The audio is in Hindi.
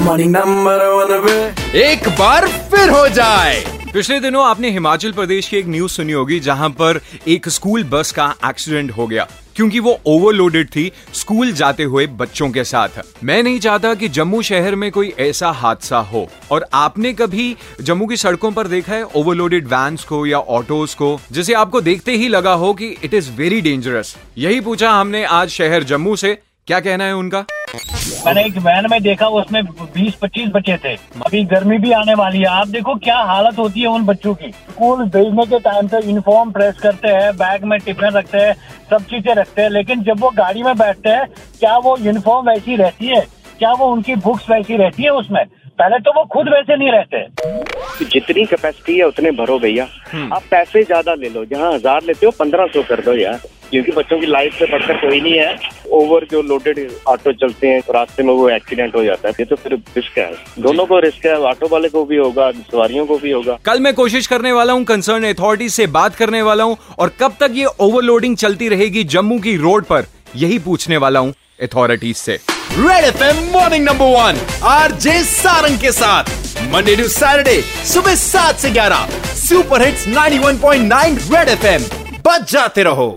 morning number one पे एक बार फिर हो जाए। पिछले दिनों आपने हिमाचल प्रदेश की एक न्यूज़ सुनी होगी, जहाँ पर एक स्कूल बस का एक्सीडेंट हो गया, क्योंकि वो ओवरलोडेड थी स्कूल जाते हुए बच्चों के साथ। मैं नहीं चाहता कि जम्मू शहर में कोई ऐसा हादसा हो। और आपने कभी जम्मू की सड़कों पर देखा है ओवरलोडेड वैन्स को या ऑटोज को, जिसे आपको देखते ही लगा हो कि इट इज़ वेरी डेंजरस? यही पूछा हमने आज शहर जम्मू से। क्या कहना है उनका? मैंने एक वैन में देखा उसमें 20-25 बच्चे थे। अभी गर्मी भी आने वाली है। आप देखो क्या हालत होती है उन बच्चों की। स्कूल भेजने के टाइम पे यूनिफॉर्म प्रेस करते हैं बैग में टिफ़िन रखते हैं सब चीज़ें रखते हैं लेकिन जब वो गाड़ी में बैठते हैं क्या वो यूनिफॉर्म वैसी रहती है? क्या वो उनकी बुक्स वैसी रहती है उसमें? पहले तो वो खुद वैसे नहीं रहते। जितनी कैपेसिटी है उतने भरो भैया। आप पैसे ज़्यादा ले लो जहाँ हज़ार लेते हो पंद्रह सौ कर दो यार। क्योंकि बच्चों की लाइफ से बढ़कर कोई नहीं है। ओवर जो लोडेड ऑटो चलते हैं रास्ते में वो एक्सीडेंट हो जाता है। ये तो फिर रिस्क है। दोनों को रिस्क है। ऑटो वाले को भी होगा सवारियों को भी होगा। कल मैं कोशिश करने वाला हूँ कंसर्न अथॉरिटी से बात करने वाला हूँ और कब तक ये ओवरलोडिंग चलती रहेगी जम्मू की रोड पर यही पूछने वाला हूँ अथॉरिटीज से। Red F M morning number one R J Sarang के साथ। मंडे टू सैटरडे सुबह सात से ग्यारह। Super hits 91.9 red F M बच जाते रहो।